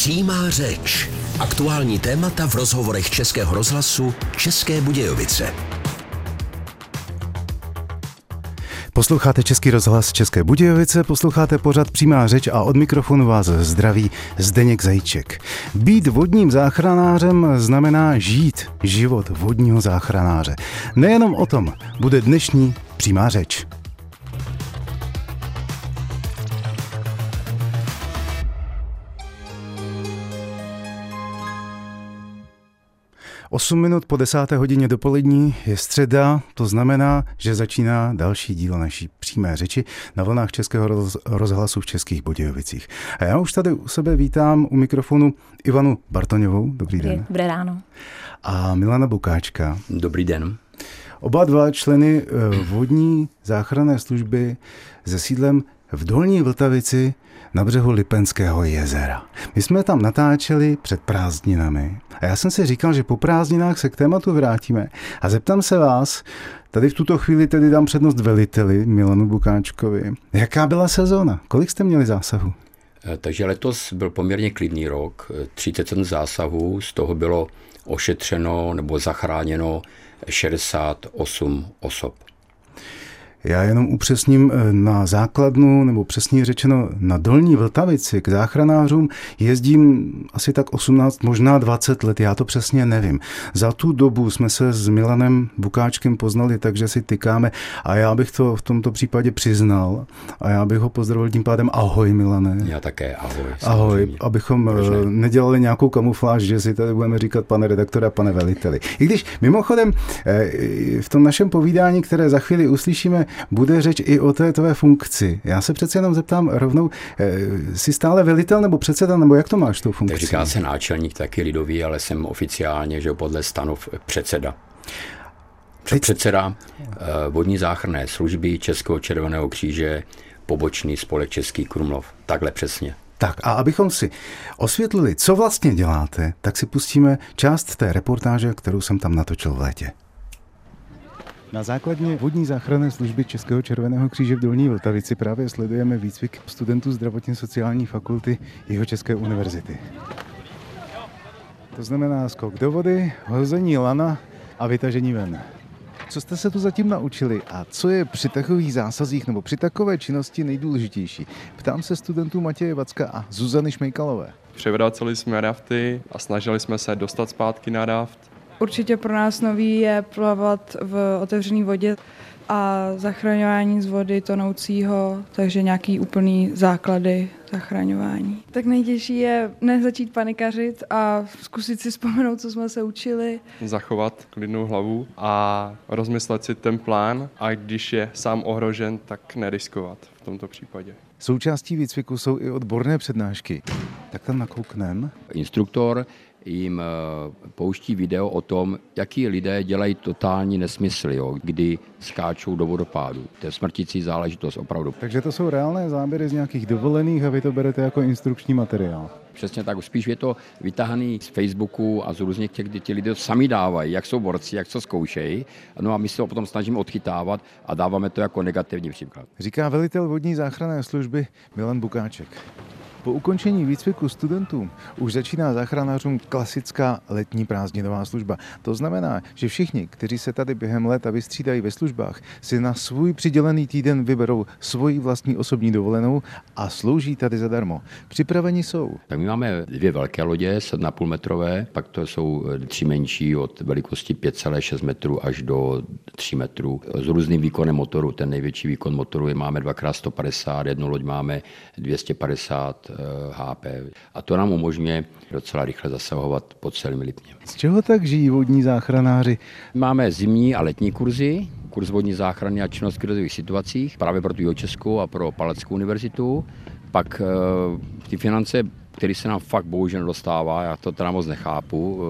Přímá řeč. Aktuální témata v rozhovorech Českého rozhlasu České Budějovice. Posloucháte Český rozhlas České Budějovice, posloucháte pořad Přímá řeč a od mikrofonu vás zdraví Zdeněk Zajíček. Být vodním záchranářem znamená žít život vodního záchranáře. Nejenom o tom bude dnešní Přímá řeč. 8 minut po desáté hodině dopolední je středa, to znamená, že začíná další díl naší přímé řeči na vlnách Českého rozhlasu v Českých Budějovicích. A já už tady u sebe vítám u mikrofonu Ivanu Bartoňovou. Dobrý den. Dobré ráno. A Milana Bukáčka. Dobrý den. Oba dva členy eh, vodní záchranné služby se sídlem v Dolní Vltavici na břehu Lipenského jezera. My jsme tam natáčeli před prázdninami a já jsem si říkal, že po prázdninách se k tématu vrátíme a zeptám se vás, tady v tuto chvíli tedy dám přednost veliteli Milanu Bukáčkovi. Jaká byla sezóna? Kolik jste měli zásahu? Eh, takže letos byl poměrně klidný rok, 37 zásahů, z toho bylo ošetřeno nebo zachráněno 68 osob. Já jenom upřesním eh, na základnu, nebo přesně řečeno na Dolní Vltavici k záchranářům jezdím asi tak 18, možná 20 let, já to přesně nevím. Za tu dobu jsme se s Milanem Bukáčkem poznali, takže si tykáme a já bych to v tomto případě přiznal a já bych ho pozdravil tím pádem ahoj Milane. Já také ahoj. Ahoj, abychom eh, Proč nedělali nějakou kamufláž, že si tady budeme říkat pane redaktore a pane veliteli. I když mimochodem eh, v tom našem povídání, které za chvíli uslyšíme, bude řeč i o té tvé funkci. Já se přece jenom zeptám rovnou, eh, jsi stále velitel nebo předseda, nebo jak to máš tou funkci? Tak říká se náčelník, taky lidový, ale jsem oficiálně, že podle stanov předseda. Teď... Předseda uh, vodní záchranné služby Českého červeného kříže, pobočný spolek Český Krumlov. Takhle přesně. Tak a abychom si osvětlili, co vlastně děláte, tak si pustíme část té reportáže, kterou jsem tam natočil v létě. Na základně vodní záchranné služby Českého červeného kříže v Dolní Vltavici právě sledujeme výcvik studentů zdravotně sociální fakulty Jeho České univerzity. To znamená skok do vody, hození lana a vytažení ven. Co jste se tu zatím naučili a co je při takových zásazích nebo při takové činnosti nejdůležitější? Ptám se studentů Matěje Vacka a Zuzany Šmejkalové. Převraceli jsme rafty a snažili jsme se dostat zpátky na raft Určitě pro nás nový je plavat v otevřené vodě a zachraňování z vody tonoucího, takže nějaký úplný základy zachraňování. Tak nejtěžší je nezačít panikařit a zkusit si vzpomenout, co jsme se učili. Zachovat klidnou hlavu a rozmyslet si ten plán a když je sám ohrožen, tak neriskovat v tomto případě. Součástí výcviku jsou i odborné přednášky. Tak tam nakouknem. Instruktor jim eh, pouští video o tom, jaký lidé dělají totální nesmysly, jo, kdy skáčou do vodopádu. To je smrtící záležitost opravdu. Takže to jsou reálné záběry z nějakých dovolených a vy to berete jako instrukční materiál. Přesně tak, spíš je to vytahaný z Facebooku a z různých těch, kdy ti lidé sami dávají, jak jsou borci, jak co zkoušejí. No a my se ho potom snažíme odchytávat a dáváme to jako negativní příklad. Říká velitel vodní záchranné služby Milan Bukáček. Po ukončení výcviku studentů už začíná záchranářům klasická letní prázdninová služba. To znamená, že všichni, kteří se tady během léta vystřídají ve službách, si na svůj přidělený týden vyberou svoji vlastní osobní dovolenou a slouží tady zadarmo. Připraveni jsou. Tak my máme dvě velké lodě, 7,5 metrové, pak to jsou tři menší od velikosti 5,6 metrů až do 3 metrů s různým výkonem motoru. Ten největší výkon motoru je máme 2x150, jednu loď máme 250 HP. Eh, a to nám umožňuje docela rychle zasahovat pod celým Lipněm. Z čeho tak žijí vodní záchranáři? Máme zimní a letní kurzy, kurz vodní záchrany a činnost v krizových situacích právě pro tu Českou a pro Paleckou univerzitu. Pak eh, ty finance který se nám fakt bohužel dostává, já to teda moc nechápu,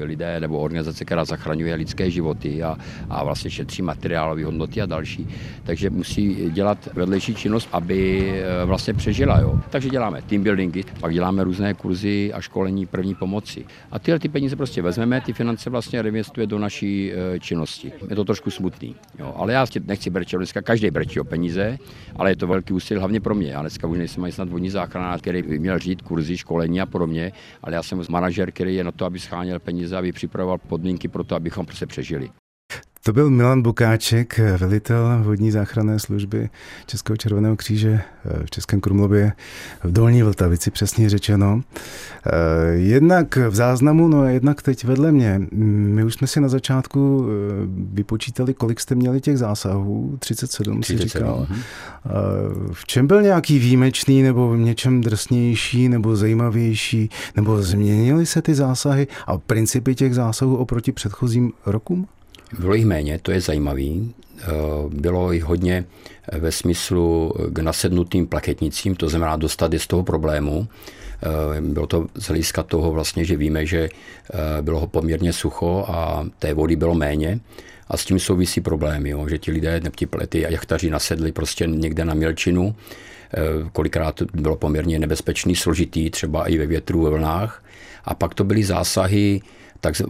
eh, lidé nebo organizace, která zachraňuje lidské životy a, a vlastně šetří materiálové hodnoty a další, takže musí dělat vedlejší činnost, aby eh, vlastně přežila. Jo. Takže děláme team buildingy, pak děláme různé kurzy a školení první pomoci. A tyhle ty peníze prostě vezmeme, ty finance vlastně reinvestuje do naší eh, činnosti. Je to trošku smutný. Jo. Ale já nechci brečet, dneska každý brečí o peníze, ale je to velký úsil hlavně pro mě. Já dneska už nejsem ani snad vodní záchranář, který by měl řídit kurzy kurzy, školení a podobně, ale já jsem manažer, který je na to, aby scháněl peníze, aby připravoval podmínky pro to, abychom prostě přežili. To byl Milan Bukáček, velitel vodní záchranné služby Českého červeného kříže v Českém Krumlově v Dolní Vltavici, přesně řečeno. Eh, jednak v záznamu, no a jednak teď vedle mě. My už jsme si na začátku eh, vypočítali, kolik jste měli těch zásahů, 37, 37 si říkal. Uh-huh. V čem byl nějaký výjimečný nebo v něčem drsnější nebo zajímavější, nebo změnily se ty zásahy a principy těch zásahů oproti předchozím rokům? Bylo jich méně, to je zajímavý. Eh, bylo jich hodně ve smyslu k nasednutým plaketnicím, to znamená dostat je z toho problému. Eh, bylo to z hlediska toho vlastně, že víme, že eh, bylo poměrně sucho a té vody bylo méně a s tím souvisí problémy, jo, že ti lidé, ti plety a jachtaři nasedli prostě někde na Mělčinu, kolikrát bylo poměrně nebezpečný, složitý, třeba i ve větru, ve vlnách. A pak to byly zásahy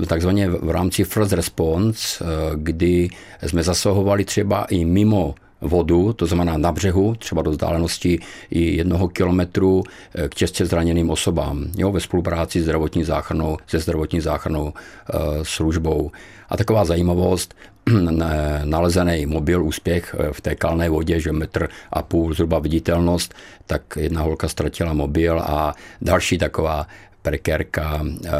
takzvaně v rámci first response, eh, kdy jsme zasahovali třeba i mimo vodu, to znamená na břehu, třeba do vzdálenosti i jednoho kilometru eh, k těžce zraněným osobám, jo, ve spolupráci s zdravotní záchranou, se zdravotní záchranou e, službou. A taková zajímavost, nalezený mobil úspěch v té kalné vodě, že metr a půl zhruba viditelnost, tak jedna holka ztratila mobil a další taková prekérka e,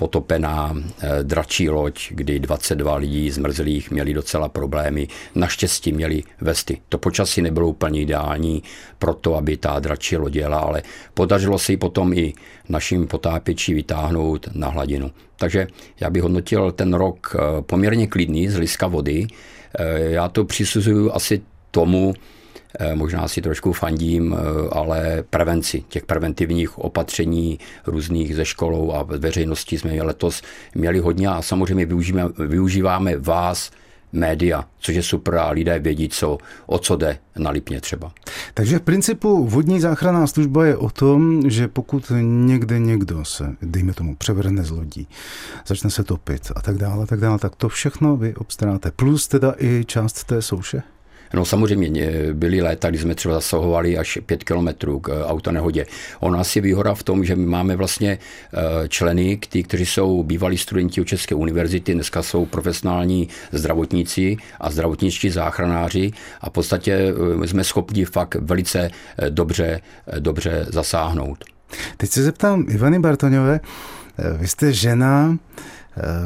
potopená eh, dračí loď, kdy 22 lidí zmrzlých měli docela problémy. Naštěstí měli vesty. To počasí nebylo úplně ideální pro to, aby ta dračí loď jela, ale podařilo se ji potom i našim potápěči vytáhnout na hladinu. Takže já bych hodnotil ten rok eh, poměrně klidný z hlediska vody. Eh, já to přisuzuju asi tomu, možná si trošku fandím, eh, ale prevenci, těch preventivních opatření různých ze školou a veřejností jsme letos měli hodně a samozřejmě využíváme, využíváme vás, média, což je super a lidé vědí, co, o co jde na Lipně třeba. Takže v principu vodní záchranná služba je o tom, že pokud někde někdo se, dejme tomu, převrhne z lodí, začne se topit a tak dále, tak dále, tak to všechno vy obstaráte. Plus teda i část té souše? No samozřejmě byly léta, kdy jsme třeba zasahovali až 5 kilometrů k eh, autonehodě. Ona asi výhoda v tom, že my máme vlastně eh, členy, kteří, kteří jsou bývalí studenti České univerzity, dneska jsou profesionální zdravotníci a zdravotničtí záchranáři a v podstatě eh, jsme schopni fakt velice dobře, dobře zasáhnout. Teď se zeptám Ivany Bartoňové, vy jste žena,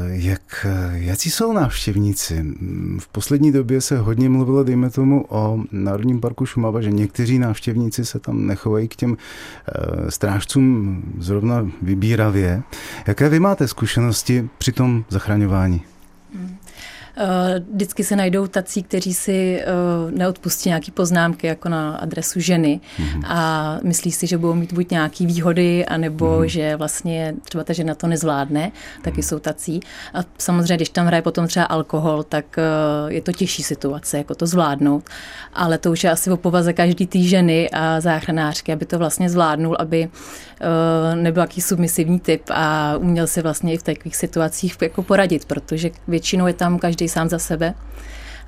jak, jaký jsou návštěvníci? V poslední době se hodně mluvilo, dejme tomu, o Národním parku Šumava, že někteří návštěvníci se tam nechovají k těm eh, strážcům zrovna vybíravě. Jaké vy máte zkušenosti při tom zachraňování? Eh, vždycky se najdou tací, kteří si eh, neodpustí nějaké poznámky jako na adresu ženy mm-hmm. a myslí si, že budou mít buď nějaké výhody, anebo mm-hmm. že vlastně třeba ta žena to nezvládne, taky mm-hmm. jsou tací. A samozřejmě, když tam hraje potom třeba alkohol, tak eh, je to těžší situace, jako to zvládnout. Ale to už je asi o povaze každý té ženy a záchranářky, aby to vlastně zvládnul, aby nebyl jaký submisivní typ a uměl si vlastně i v takových situacích jako poradit, protože většinou je tam každý každý sám za sebe.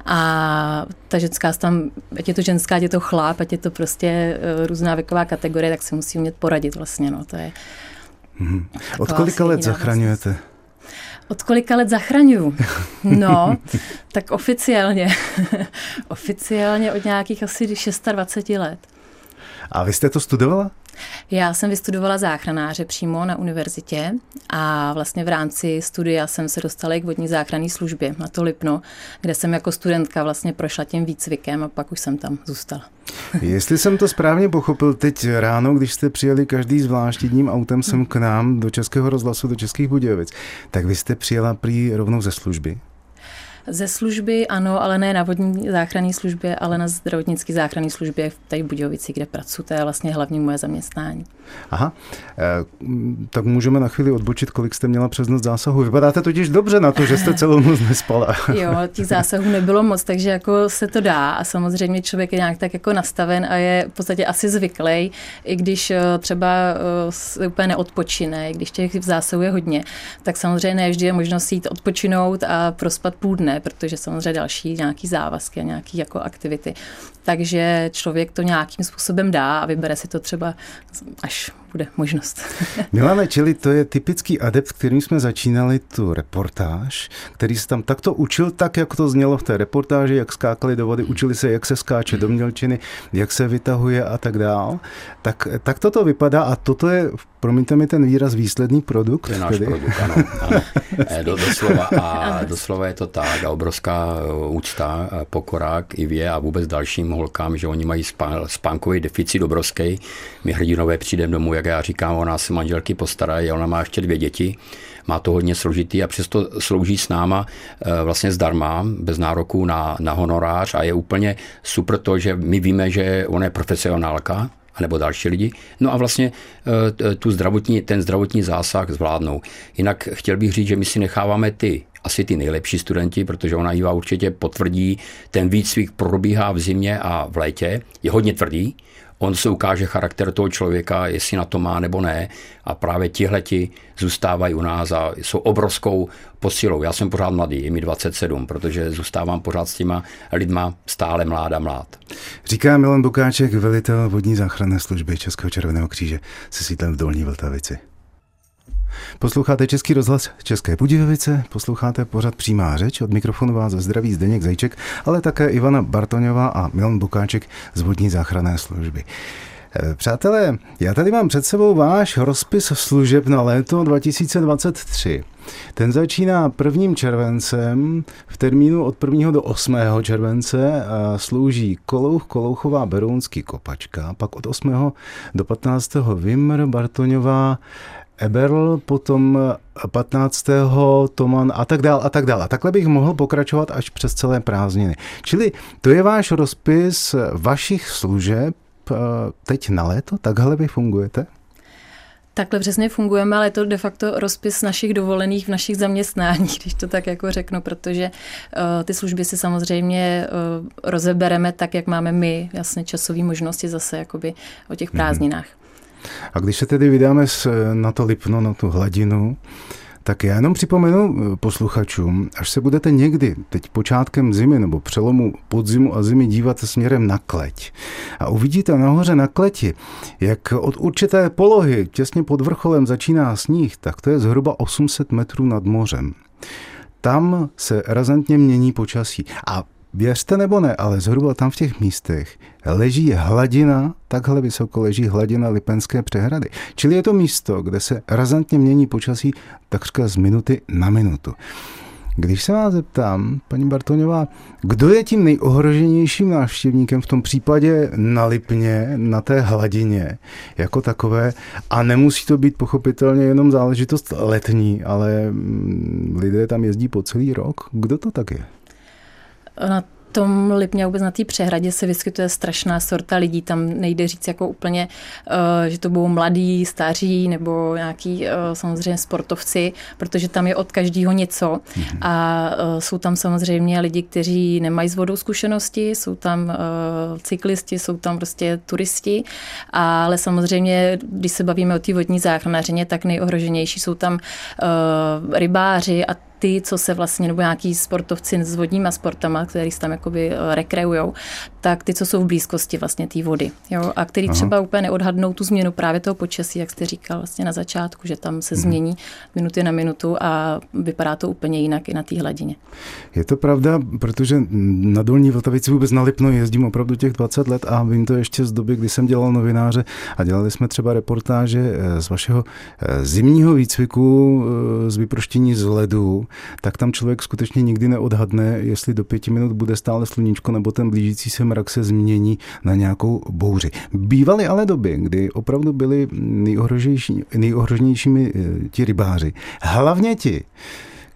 A ta ženská tam, ať je to ženská, ať je to chlap, ať je to prostě eh, různá věková kategorie, tak se musí umět poradit vlastně. No, to je hmm. Od kolika let zachraňujete? Od kolika let zachraňuju? No, tak oficiálně. oficiálně od nějakých asi 26 let. A vy jste to studovala? Já jsem vystudovala záchranáře přímo na univerzitě a vlastně v rámci studia jsem se dostala i k vodní záchranné službě na to Lipno, kde jsem jako studentka vlastně prošla tím výcvikem a pak už jsem tam zůstala. Jestli jsem to správně pochopil, teď ráno, když jste přijeli každý zvlášť jedním autem sem k nám do Českého rozhlasu, do Českých Budějovic, tak vy jste přijela prý rovnou ze služby? Ze služby ano, ale ne na vodní záchranné službě, ale na zdravotnické záchranné službě v té Budějovici, kde pracuji. To je vlastně hlavní moje zaměstnání. Aha, e, tak můžeme na chvíli odbočit, kolik jste měla přes noc zásahu. Vypadáte totiž dobře na to, že jste celou noc nespala. jo, těch zásahů nebylo moc, takže jako se to dá a samozřejmě člověk je nějak tak jako nastaven a je v podstatě asi zvyklý, i když eh, třeba uh, úplně neodpočine, i když těch zásahů je hodně, tak samozřejmě ne vždy je možnost jít odpočinout a prospat půl dne, protože samozřejmě další nějaký závazky a nějaké jako aktivity. Takže člověk to nějakým způsobem dá a vybere si to třeba až bude možnost. Milane, čili to je typický adept, kterým jsme začínali tu reportáž, který se tam takto učil, tak jak to znělo v té reportáži, jak skákali do vody, učili se, jak se skáče do mělčiny, jak se vytahuje a tak dál. Tak, tak toto vypadá a toto je, promiňte mi ten výraz, výsledný produkt. To je náš tedy? produkt, ano. ano. Eh, do, doslova, a doslova je to tak a obrovská eh, úcta, eh, pokora k Ivě a vůbec dalším holkám, že oni mají spánkový deficit obrovský. My hrdinové přijdeme domů, jak já říkám, ona se manželky postarají, ona má ještě dvě děti, má to hodně složitý a přesto slouží s náma vlastně zdarma, bez nároku na, na honorář a je úplně super to, že my víme, že ona je profesionálka, nebo další lidi. No a vlastně tu zdravotní, ten zdravotní zásah zvládnou. Jinak chtěl bych říct, že my si necháváme ty asi ty nejlepší studenti, protože ona Iva určitě potvrdí, ten výcvik probíhá v zimě a v létě, je hodně tvrdý, on se ukáže charakter toho člověka, jestli na to má nebo ne. A právě tihleti zůstávají u nás a jsou obrovskou posilou. Já jsem pořád mladý, je mi 27, protože zůstávám pořád s těma lidma stále mláda mlád. Říká Milan Bukáček, velitel vodní záchranné služby Českého červeného kříže se sídlem v Dolní Vltavici. Posloucháte Český rozhlas České Budějovice, posloucháte pořad Přímá řeč, od mikrofonu vás zdraví Zdeněk Zajček, ale také Ivana Bartoňová a Milan Bukáček z vodní záchranné služby. Eh, přátelé, já tady mám před sebou váš rozpis služeb na léto 2023. Ten začíná 1. červencem, v termínu od 1. do 8. července slouží Kolouch, Kolouchová, Berounský, Kopačka, pak od 8. do 15. Vimr, Bartoňová, Eberl, potom 15. Toman a tak dál a tak dál. A takhle bych mohl pokračovat až přes celé prázdniny. Čili to je váš rozpis vašich služeb eh, teď na léto? Takhle vy fungujete? Takhle přesně fungujeme, ale je to de facto rozpis našich dovolených v našich zaměstnáních, když to tak jako řeknu, protože uh, ty služby si samozřejmě uh, rozebereme tak, jak máme my, jasně časové možnosti zase jakoby o těch mhm. prázdninách. Mm-hmm. A když se tedy vydáme na to Lipno, na tu hladinu, tak já jenom připomenu eh, posluchačům, až se budete někdy, teď počátkem zimy nebo přelomu podzimu a zimy dívat směrem na kleť a uvidíte nahoře na kleti, jak od určité polohy těsně pod vrcholem začíná sníh, tak to je zhruba 800 metrů nad mořem. Tam se razantně mění počasí. A Věřte nebo ne, ale zhruba tam v těch místech leží hladina, takhle vysoko leží hladina Lipenské přehrady. Čili je to místo, kde se razantně mění počasí takřka z minuty na minutu. Když se vás zeptám, paní Bartoňová, kdo je tím nejohroženějším návštěvníkem v tom případě na Lipně, na té hladině jako takové, a nemusí to být pochopitelně jenom záležitost letní, ale mm, lidé tam jezdí po celý rok. Kdo to tak je? Na tom Lipně vůbec na té přehradě se vyskytuje strašná sorta lidí. Tam nejde říct jako úplně, eh, že to budou mladí, staří nebo nějaký eh, samozřejmě sportovci, protože tam je od každého něco. Mm-hmm. A eh, jsou tam samozřejmě lidi, kteří nemají s vodou zkušenosti, jsou tam cyklisti, jsou tam prostě turisti, ale samozřejmě, když se bavíme o té vodní záchranařině, tak nejohroženější jsou tam rybáři a ty, co se vlastně, nebo nějaký sportovci s vodníma sportama, který se tam jakoby eh, rekreujou, tak ty, co jsou v blízkosti vlastně té vody. Jo? A který Aha. třeba úplně neodhadnou tu změnu právě toho počasí, jak jste říkal vlastně na začátku, že tam se hmm. změní minuty na minutu a vypadá to úplně jinak i na té hladině. Je to pravda, protože na Dolní Vltavici vůbec na Lipno jezdím opravdu těch 20 let a vím to ještě z doby, kdy jsem dělal novináře a dělali jsme třeba reportáže eh, z vašeho eh, zimního výcviku z vyproštění z ledu tak tam člověk skutečně nikdy neodhadne, jestli do pěti minut bude stále sluníčko nebo ten blížící se mrak se změní na nějakou bouři. Bývaly ale doby, kdy opravdu byli nejohroženějšími eh, ti rybáři. Hlavně ti,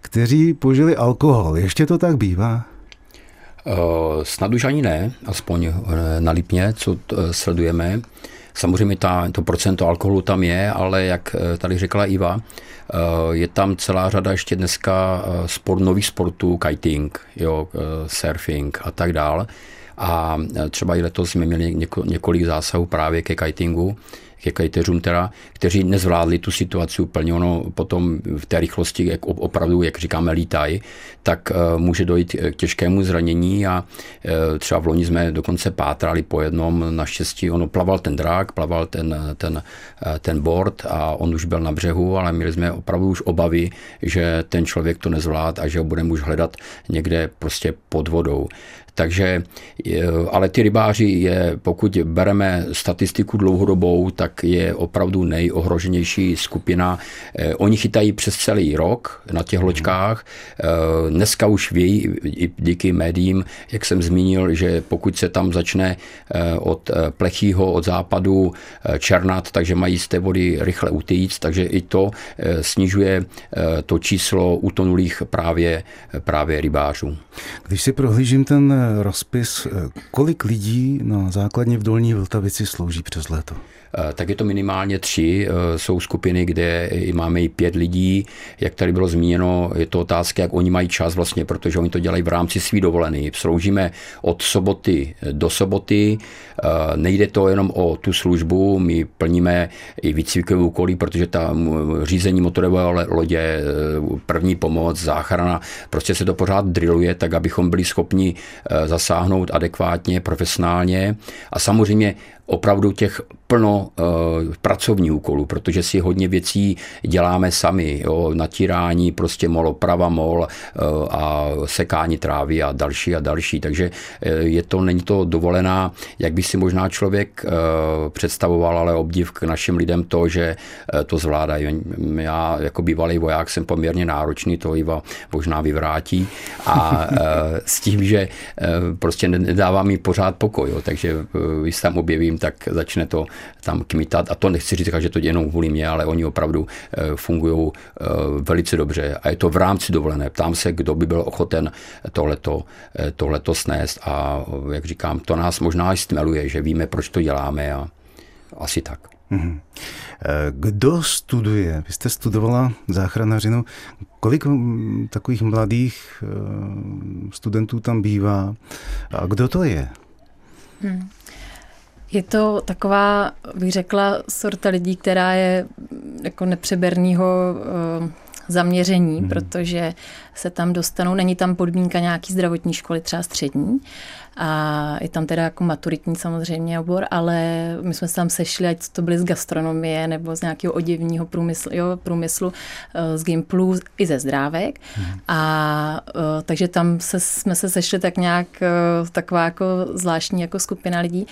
kteří požili alkohol. Ještě to tak bývá? Uh, snad už ani ne, aspoň uh, na Lipně, co sledujeme. Samozřejmě ta, to procento alkoholu tam je, ale jak tady řekla Iva, Eh, je tam celá řada ještě dneska eh, sport, nových sportů, kiting, jo, eh, surfing a tak dále. A třeba i letos jsme měli několik zásahů právě ke kitingu, ke kajteřům teda, kteří nezvládli tu situaci úplně, ono potom v té rychlosti, jak opravdu, jak říkáme, lítají, tak může dojít k těžkému zranění a třeba v loni jsme dokonce pátrali po jednom, naštěstí ono plaval ten drák, plaval ten, ten, ten board a on už byl na břehu, ale měli jsme opravdu už obavy, že ten člověk to nezvlád a že ho budeme už hledat někde prostě pod vodou. Takže, ale ty rybáři je, pokud bereme statistiku dlouhodobou, tak je opravdu nejohroženější skupina. Eh, oni chytají přes celý rok na těch loďkách. Eh, dneska už ví, i díky médiím, jak jsem zmínil, že pokud se tam začne eh, od plechýho, od západu černat, takže mají z té vody rychle utíct, takže i to snižuje to číslo utonulých právě, právě rybářů. Když si prohlížím ten rozpis, kolik lidí na základně v Dolní Vltavici slouží přes léto? Eh, tak je to minimálně tři. Eh, jsou skupiny, kde máme i pět lidí. Jak tady bylo zmíněno, je to otázka, jak oni mají čas vlastně, protože oni to dělají v rámci svý dovolený. Sloužíme od soboty do soboty. Eh, nejde to jenom o tu službu, my plníme i výcvikové úkoly, protože ta řízení motorové lodě, první pomoc, záchrana, prostě se to pořád drilluje, tak abychom byli schopni zasáhnout adekvátně, profesionálně. A samozřejmě opravdu těch plno uh, pracovních úkolů, protože si hodně věcí děláme sami, jo, natírání, prostě mol, oprava mol uh, a sekání trávy a další a další, takže uh, je to, není to dovolená, jak by si možná člověk uh, představoval, ale obdiv k našim lidem to, že uh, to zvládají. Já jako bývalý voják jsem poměrně náročný, to Iva možná vyvrátí. A uh, s tím, že uh, prostě nedává mi pořád pokoj, jo, takže uh, když tam objevím, tak začne to tam kmitat. A to nechci říct, že to jenom kvůli mě, ale oni opravdu eh, fungují eh, velice dobře. A je to v rámci dovolené. Ptám se, kdo by byl ochoten tohleto, eh, tohleto snést. A jak říkám, to nás možná i stmeluje, že víme, proč to děláme a asi tak. Mm-hmm. Kdo studuje? Vy jste studovala záchranařinu. Kolik mm, takových mladých studentů tam bývá? A kdo to je? Hmm. Je to taková, bych řekla, sorta lidí, která je jako nepřeberného uh, zaměření, hmm. protože se tam dostanou, není tam podmínka nějaký zdravotní školy, třeba střední, a je tam teda jako maturitní samozřejmě obor, ale my jsme se tam sešli, ať to byly z gastronomie nebo z nějakého oděvního průmyslu, jo, průmyslu eh, z Gimplu i ze zdrávek. Hmm. A eh, takže tam se, jsme se sešli tak nějak eh, taková jako zvláštní jako skupina lidí.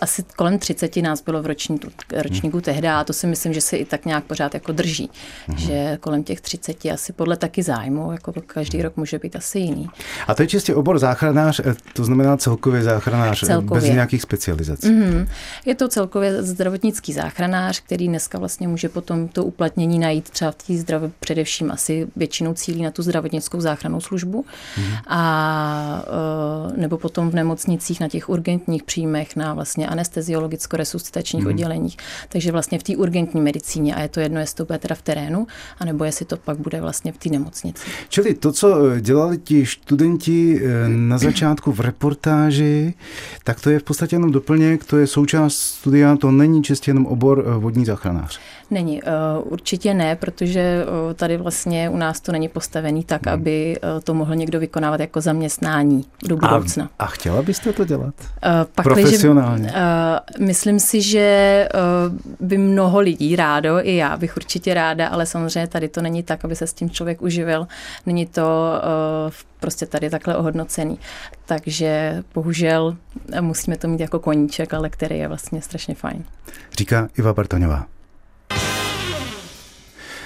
Asi kolem 30 nás bylo v ročníku, ročníku hmm. tehdy a to si myslím, že se i tak nějak pořád jako drží. Hmm. Že kolem těch 30 asi podle taky zájmu, jako každý hmm. rok může být asi jiný. A to je čistě obor záchranář, to znamená celkově záchranář, celkově. bez nějakých specializací. Mm-hmm. Je to celkově zdravotnický záchranář, který dneska vlastně může potom to uplatnění najít třeba v té zdravě, především asi většinou cílí na tu zdravotnickou záchranou službu mm-hmm. a e, nebo potom v nemocnicích na těch urgentních příjmech na vlastně anesteziologicko-resuscitačních mm-hmm. odděleních. Takže vlastně v té urgentní medicíně a je to jedno, jestli to bude teda v terénu, anebo jestli to pak bude vlastně v té nemocnici. Čili to, co dělali ti studenti e, na začátku v reportáži, tak to je v podstatě jenom doplněk, to je součást studia, to není čistě jenom obor eh, vodní záchranář. Není, eh, určitě ne, protože eh, tady vlastně u nás to není postavený tak, hmm. aby to mohl někdo vykonávat jako zaměstnání do budoucna. A, a chtěla byste to dělat? Pak, Profesionálně? Že, myslím si, že by mnoho lidí rádo, i já bych určitě ráda, ale samozřejmě tady to není tak, aby se s tím člověk uživil. Není to prostě tady takhle ohodnocený. Takže bohužel musíme to mít jako koníček, ale který je vlastně strašně fajn. Říká Iva Bartoňová.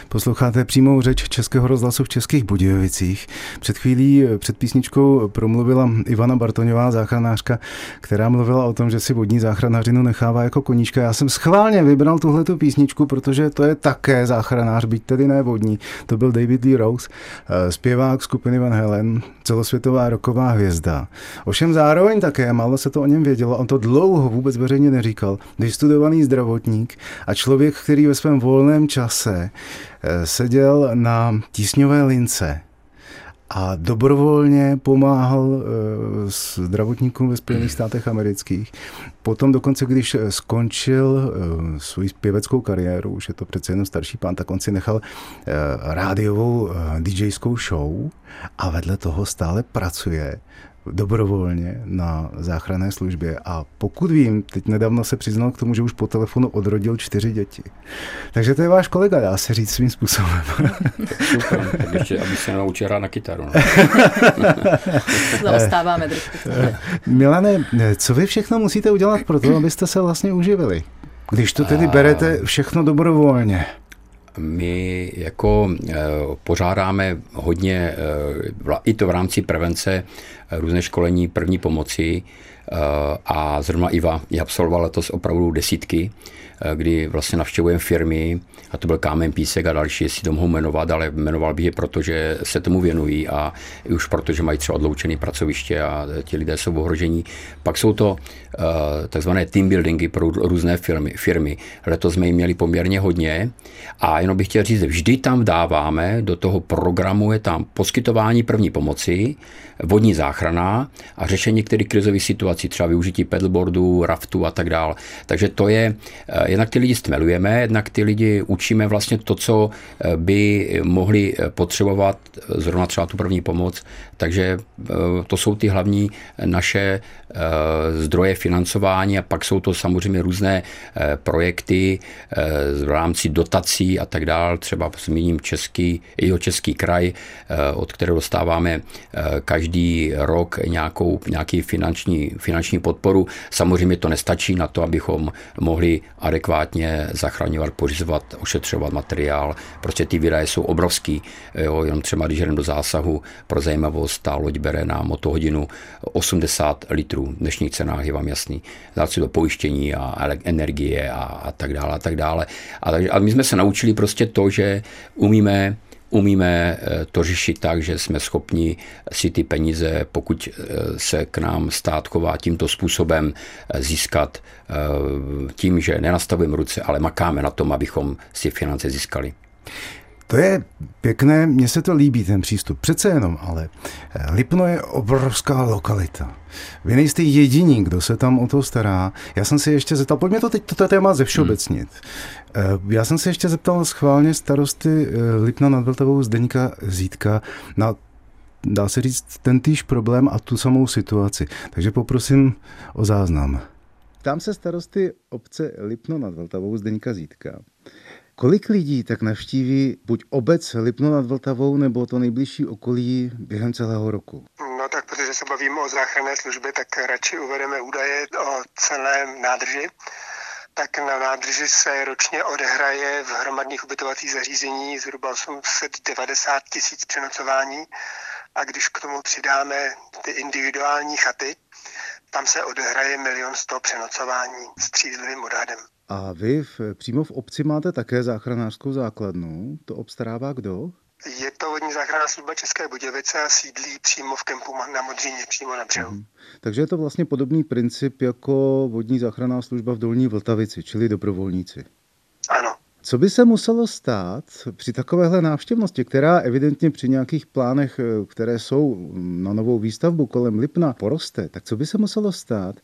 Posloucháte přímou řeč Českého rozhlasu v Českých Budějovicích. Před chvílí eh, před písničkou promluvila Ivana Bartoňová, záchranářka, která mluvila o tom, že si vodní záchranářinu nechává jako koníčka. Já jsem schválně vybral tuhletu písničku, protože to je také záchranář, byť tedy ne vodní. To byl David Lee Rose, eh, zpěvák skupiny Van Halen, celosvětová roková hvězda. Ovšem zároveň také, málo se to o něm vědělo, on to dlouho vůbec veřejně neříkal, vystudovaný zdravotník a člověk, který ve svém volném čase seděl na tísňové lince a dobrovolně pomáhal zdravotníkům ve Spojených státech amerických. Potom dokonce, když skončil svou pěveckou kariéru, už je to přece jenom starší pán, tak on si nechal rádiovou DJskou show a vedle toho stále pracuje dobrovolně na záchranné službě a pokud vím, teď nedávno se přiznal k tomu, že už po telefonu odrodil čtyři děti. Takže to je váš kolega, dá se říct svým způsobem. Super, tak ještě, aby se naučil hrát na kytaru. No. Zaostáváme trošku. Milane, co vy všechno musíte udělat pro to, abyste se vlastně uživili? Když to tedy berete všechno dobrovolně. My jako eh, pořádáme hodně, eh, i to v rámci prevence, eh, různé školení první pomoci a zrovna Iva je absolvovala letos opravdu desítky kdy vlastně navštěvujeme firmy, a to byl Kámen Písek a další, jestli to mohu jmenovat, ale jmenoval bych je proto, že se tomu věnují a už proto, že mají třeba odloučené pracoviště a ti lidé jsou ohrožení. Pak jsou to uh, takzvané team buildingy pro různé firmy. firmy. Letos jsme jich měli poměrně hodně a jenom bych chtěl říct, vždy tam dáváme, do toho programu je tam poskytování první pomoci, vodní záchrana a řešení některých krizových situací, třeba využití pedalboardu, raftu a tak dále. Takže to je uh, jednak ty lidi stmelujeme, jednak ty lidi učíme vlastně to, co eh, by mohli eh, potřebovat, eh, zrovna třeba tu první pomoc. Takže to jsou ty hlavní naše zdroje financování a pak jsou to samozřejmě různé projekty v rámci dotací a tak dále. Třeba zmíním český, jeho český kraj, od kterého dostáváme každý rok nějakou, nějaký finanční, finanční podporu. Samozřejmě to nestačí na to, abychom mohli adekvátně zachraňovat, pořizovat, ošetřovat materiál. Prostě ty výdaje jsou obrovský. Jo, jenom třeba, když jdem do zásahu, pro zajímavost, ta loď bere na motohodinu 80 litrů. Dnešních cenách je vám jasný. Dát si do pojištění a energie a, a tak dále a tak dále. A, a my jsme se naučili prostě to, že umíme umíme eh, to řešit tak, že jsme schopni si ty peníze, pokud eh, se k nám stát chová tímto způsobem, eh, získat tím, že nenastavujeme ruce, ale makáme na tom, abychom si finance získali. To je pěkné, mně se to líbí, ten přístup. Přece jenom, ale eh, Lipno je obrovská lokalita. Vy nejste jediní, kdo se tam o to stará. Já jsem se ještě zeptal, pojďme to teď toto téma ze všeobecnit. Hmm. Já jsem se ještě zeptal schválně starosty eh, Lipna nad Vltavou Zdeňka Zítka na dá se říct, ten týž problém a tu samou situaci. Takže poprosím o záznam. Tam se starosty obce Lipno nad Vltavou Zdeňka Zítka. Kolik lidí tak navštíví buď obec Lipno nad Vltavou nebo to nejbližší okolí během celého roku? No tak, protože se bavíme o záchranné službě, tak radši uvedeme údaje o celém nádrži. Tak na nádrži se ročně odehraje v hromadných ubytovacích zařízení zhruba 890 tisíc přenocování a když k tomu přidáme ty individuální chaty, tam se odehraje milion sto přenocování s třízlivým odhadem. A vy v, přímo v obci máte také záchranářskou základnu. To obstarává kdo? Je to vodní záchranná služba České Budějovice a sídlí přímo v kempu na Modříně, přímo na břehu. Hmm. Takže je to vlastně podobný princip jako vodní záchranná služba v Dolní Vltavici, čili dobrovolníci. Ano. Co by se muselo stát při takovéhle návštěvnosti, která evidentně při nějakých plánech, které jsou na novou výstavbu kolem Lipna, poroste, tak co by se muselo stát,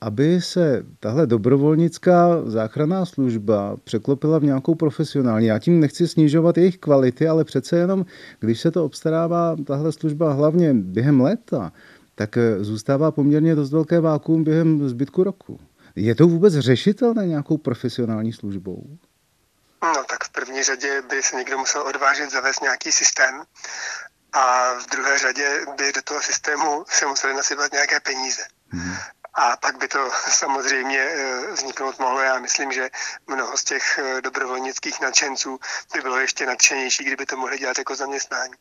aby se tahle dobrovolnická záchranná služba překlopila v nějakou profesionální. Já tím nechci snižovat jejich kvality, ale přece jenom, když se to obstarává, tahle služba hlavně během léta, tak eh, zůstává poměrně dost velké vákuum během zbytku roku. Je to vůbec řešitelné nějakou profesionální službou? No tak v první řadě by se někdo musel odvážit zavést nějaký systém a v druhé řadě by do toho systému se museli nasypat nějaké peníze. Hmm. A pak by to samozřejmě eh, vzniknout mohlo. Já myslím, že mnoho z těch eh, dobrovolnických nadšenců by bylo ještě nadšenější, kdyby to mohli dělat jako zaměstnání.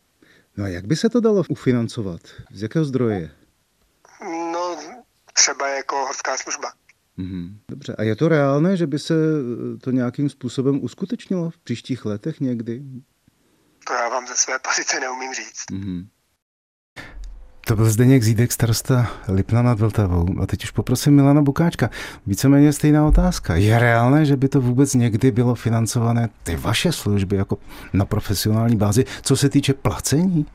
No a jak by se to dalo ufinancovat? Z jakého zdroje? No, třeba jako horská služba. Mhm, dobře. A je to reálné, že by se eh, to nějakým způsobem uskutečnilo v příštích letech někdy? To já vám ze své pozice neumím říct. Mhm. To byl Zdeněk Zídek, starosta Lipna nad Vltavou. A teď už poprosím Milana Bukáčka. Víceméně stejná otázka. Je reálné, že by to vůbec někdy bylo financované ty vaše služby jako na profesionální bázi, co se týče placení?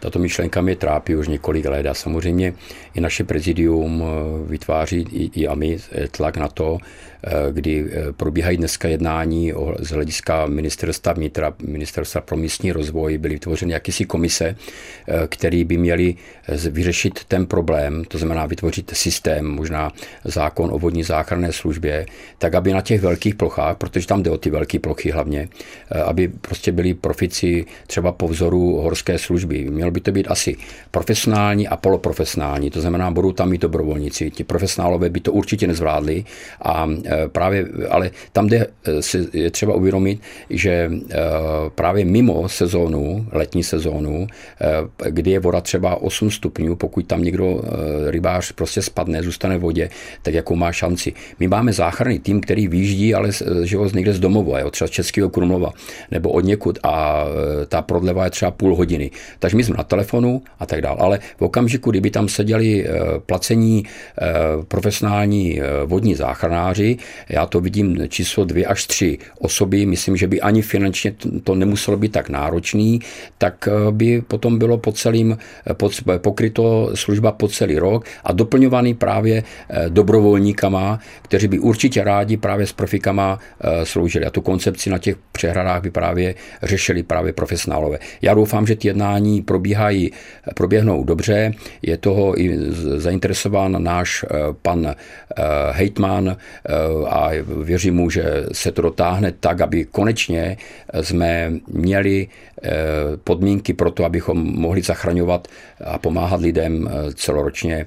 Tato myšlenka mě trápí už několik let a samozřejmě i naše prezidium vytváří i, i a my tlak na to, Eh, kdy eh, probíhají dneska jednání o, z hlediska ministerstva vnitra, ministerstva pro místní rozvoj, byly vytvořeny jakýsi komise, eh, který by měli vyřešit ten problém, to znamená vytvořit systém, možná zákon o vodní záchranné službě, tak aby na těch velkých plochách, protože tam jde o ty velké plochy hlavně, aby prostě byli profici třeba po vzoru horské služby. Mělo by to být asi profesionální a poloprofesionální, to znamená, budou tam i dobrovolníci. Ti profesionálové by to určitě nezvládli a Eh, právě, ale tam, kde eh, si je třeba uvědomit, že eh, právě mimo sezónu, letní sezónu, kdy je voda třeba 8 stupňů, pokud tam někdo rybář prostě spadne, zůstane v vodě, tak jakou má šanci. My máme záchranný tým, který výjíždí, ale ho někde z domova, jo, třeba z Českého Krumlova, nebo od někud a ta prodleva je třeba půl hodiny. Takže my jsme na telefonu a tak dále. Ale v okamžiku, kdyby tam seděli placení profesionální vodní záchranáři, já to vidím číslo dvě až tři osoby, myslím, že by ani finančně to nemuselo být tak náročný, tak eh, by potom bylo po celým, eh, pokryto služba po celý rok a doplňovaný právě eh, dobrovolníkama, kteří by určitě rádi právě s profikama sloužili. A tu koncepci na těch přehradách by právě řešili právě profesionálové. Já doufám, že ty jednání probíhají, proběhnou dobře. Je toho i zainteresován náš pan hejtman a věřím mu, že se to dotáhne tak, aby konečně jsme měli eh, podmínky pro to, abychom mohli zachraňovat a pomáhat lidem eh, celoročně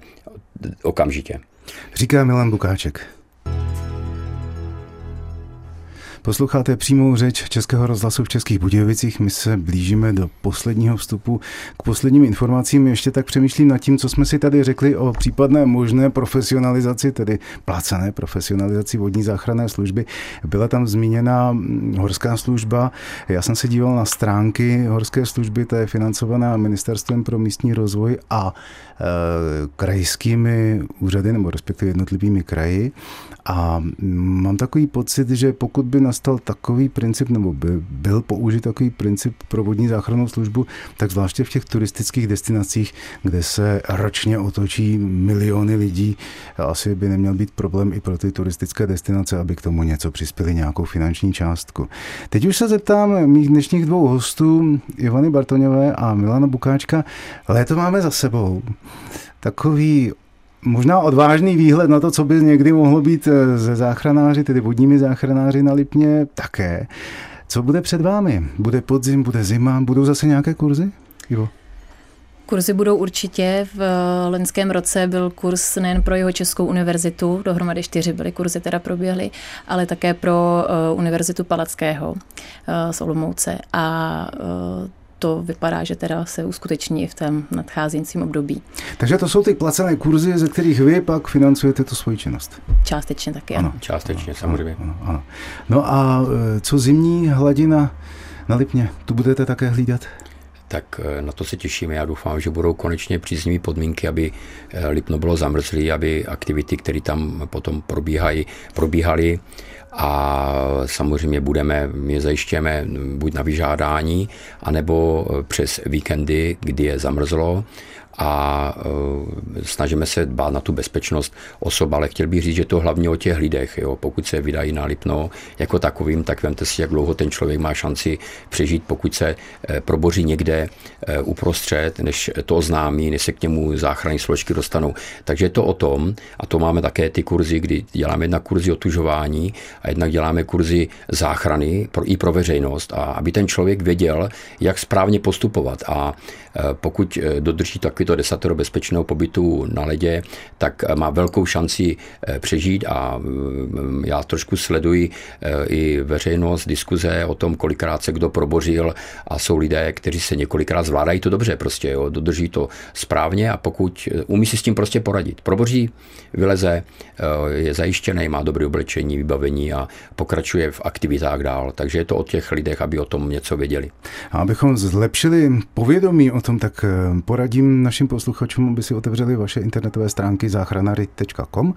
okamžitě. Říká Milan Bukáček. Posloucháte přímou řeč Českého rozhlasu v Českých Budějovicích. My se blížíme do posledního vstupu k posledním informacím. Ještě tak přemýšlím nad tím, co jsme si tady řekli o případné možné profesionalizaci, tedy placené profesionalizaci vodní záchranné služby. Byla tam zmíněna hm, horská služba. Já jsem se díval na stránky horské služby, ta je financovaná Ministerstvem pro místní rozvoj a krajskými úřady, nebo respektive jednotlivými kraji. A mám takový pocit, že pokud by na nastal takový princip, nebo by byl použit takový princip pro vodní záchrannou službu, tak zvláště v těch turistických destinacích, kde se ročně otočí miliony lidí, asi by neměl být problém i pro ty turistické destinace, aby k tomu něco přispěli, nějakou finanční částku. Teď už se zeptám mých dnešních dvou hostů, Ivany Bartoňové a Milana Bukáčka. Léto máme za sebou. Takový možná odvážný výhled na to, co by někdy mohlo být eh, ze záchranáři, tedy vodními záchranáři na Lipně, také. Co bude před vámi? Bude podzim, bude zima, budou zase nějaké kurzy? Ivo? Kurzy budou určitě. V loňském roce byl kurz nejen pro jeho Českou univerzitu, dohromady čtyři byly kurzy teda proběhly, ale také pro uh, Univerzitu Palackého uh, z Olomouce. A uh, to vypadá, že teda se uskuteční v tom nadcházejícím období. Takže to jsou ty placené kurzy, ze kterých vy pak financujete tu svoji činnost. Částečně taky, ano. ano. Částečně, samozřejmě. Ano, ano. No a e, co zimní hladina na Lipně? Tu budete také hlídat? Tak e, na to se těšíme. Já doufám, že budou konečně příznivé podmínky, aby e, Lipno bylo zamrzlé, aby aktivity, které tam potom probíhají, probíhaly a samozřejmě budeme, my zajišťujeme buď na vyžádání, anebo přes víkendy, kdy je zamrzlo a e, snažíme se dbát na tu bezpečnost osob, ale chtěl bych říct, že to hlavně o těch lidech. Jo. Pokud se vydají na Lipno jako takovým, tak vemte si, jak dlouho ten člověk má šanci přežít, pokud se e, proboří někde e, uprostřed, než to oznámí, než se k němu záchranní složky dostanou. Takže je to o tom, a to máme také ty kurzy, kdy děláme jednak kurzy otužování a jednak děláme kurzy záchrany pro, i pro veřejnost, a aby ten člověk věděl, jak správně postupovat. A pokud dodrží takový to desatero bezpečného pobytu na ledě, tak má velkou šanci eh, přežít a mm, já trošku sleduji eh, i veřejnost, diskuze o tom, kolikrát se kdo probořil a jsou lidé, kteří se několikrát zvládají to dobře, prostě jo, dodrží to správně a pokud eh, umí si s tím prostě poradit. Proboří, vyleze, je zajištěný, má dobré oblečení, vybavení a pokračuje v aktivitách dál. Takže je to o těch lidech, aby o tom něco věděli. A abychom zlepšili povědomí o tom, tak eh, poradím našim posluchačům, aby si otevřeli vaše internetové stránky záchranary.com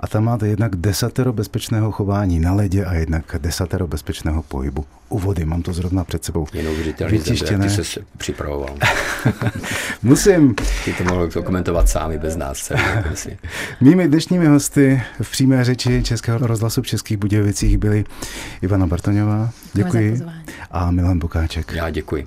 a tam máte jednak desatero bezpečného chování na ledě a jednak desatero bezpečného pohybu u vody. Mám to zrovna před sebou. Je neuvěřitelný, jak ty se připravoval. Musím. Ty to mohl komentovat sami bez nás. Mými dnešními hosty v přímé řeči Českého rozhlasu v Českých Budějovicích byli Ivana Bartoňová, děkuji, a Milan Bukáček. Já děkuji.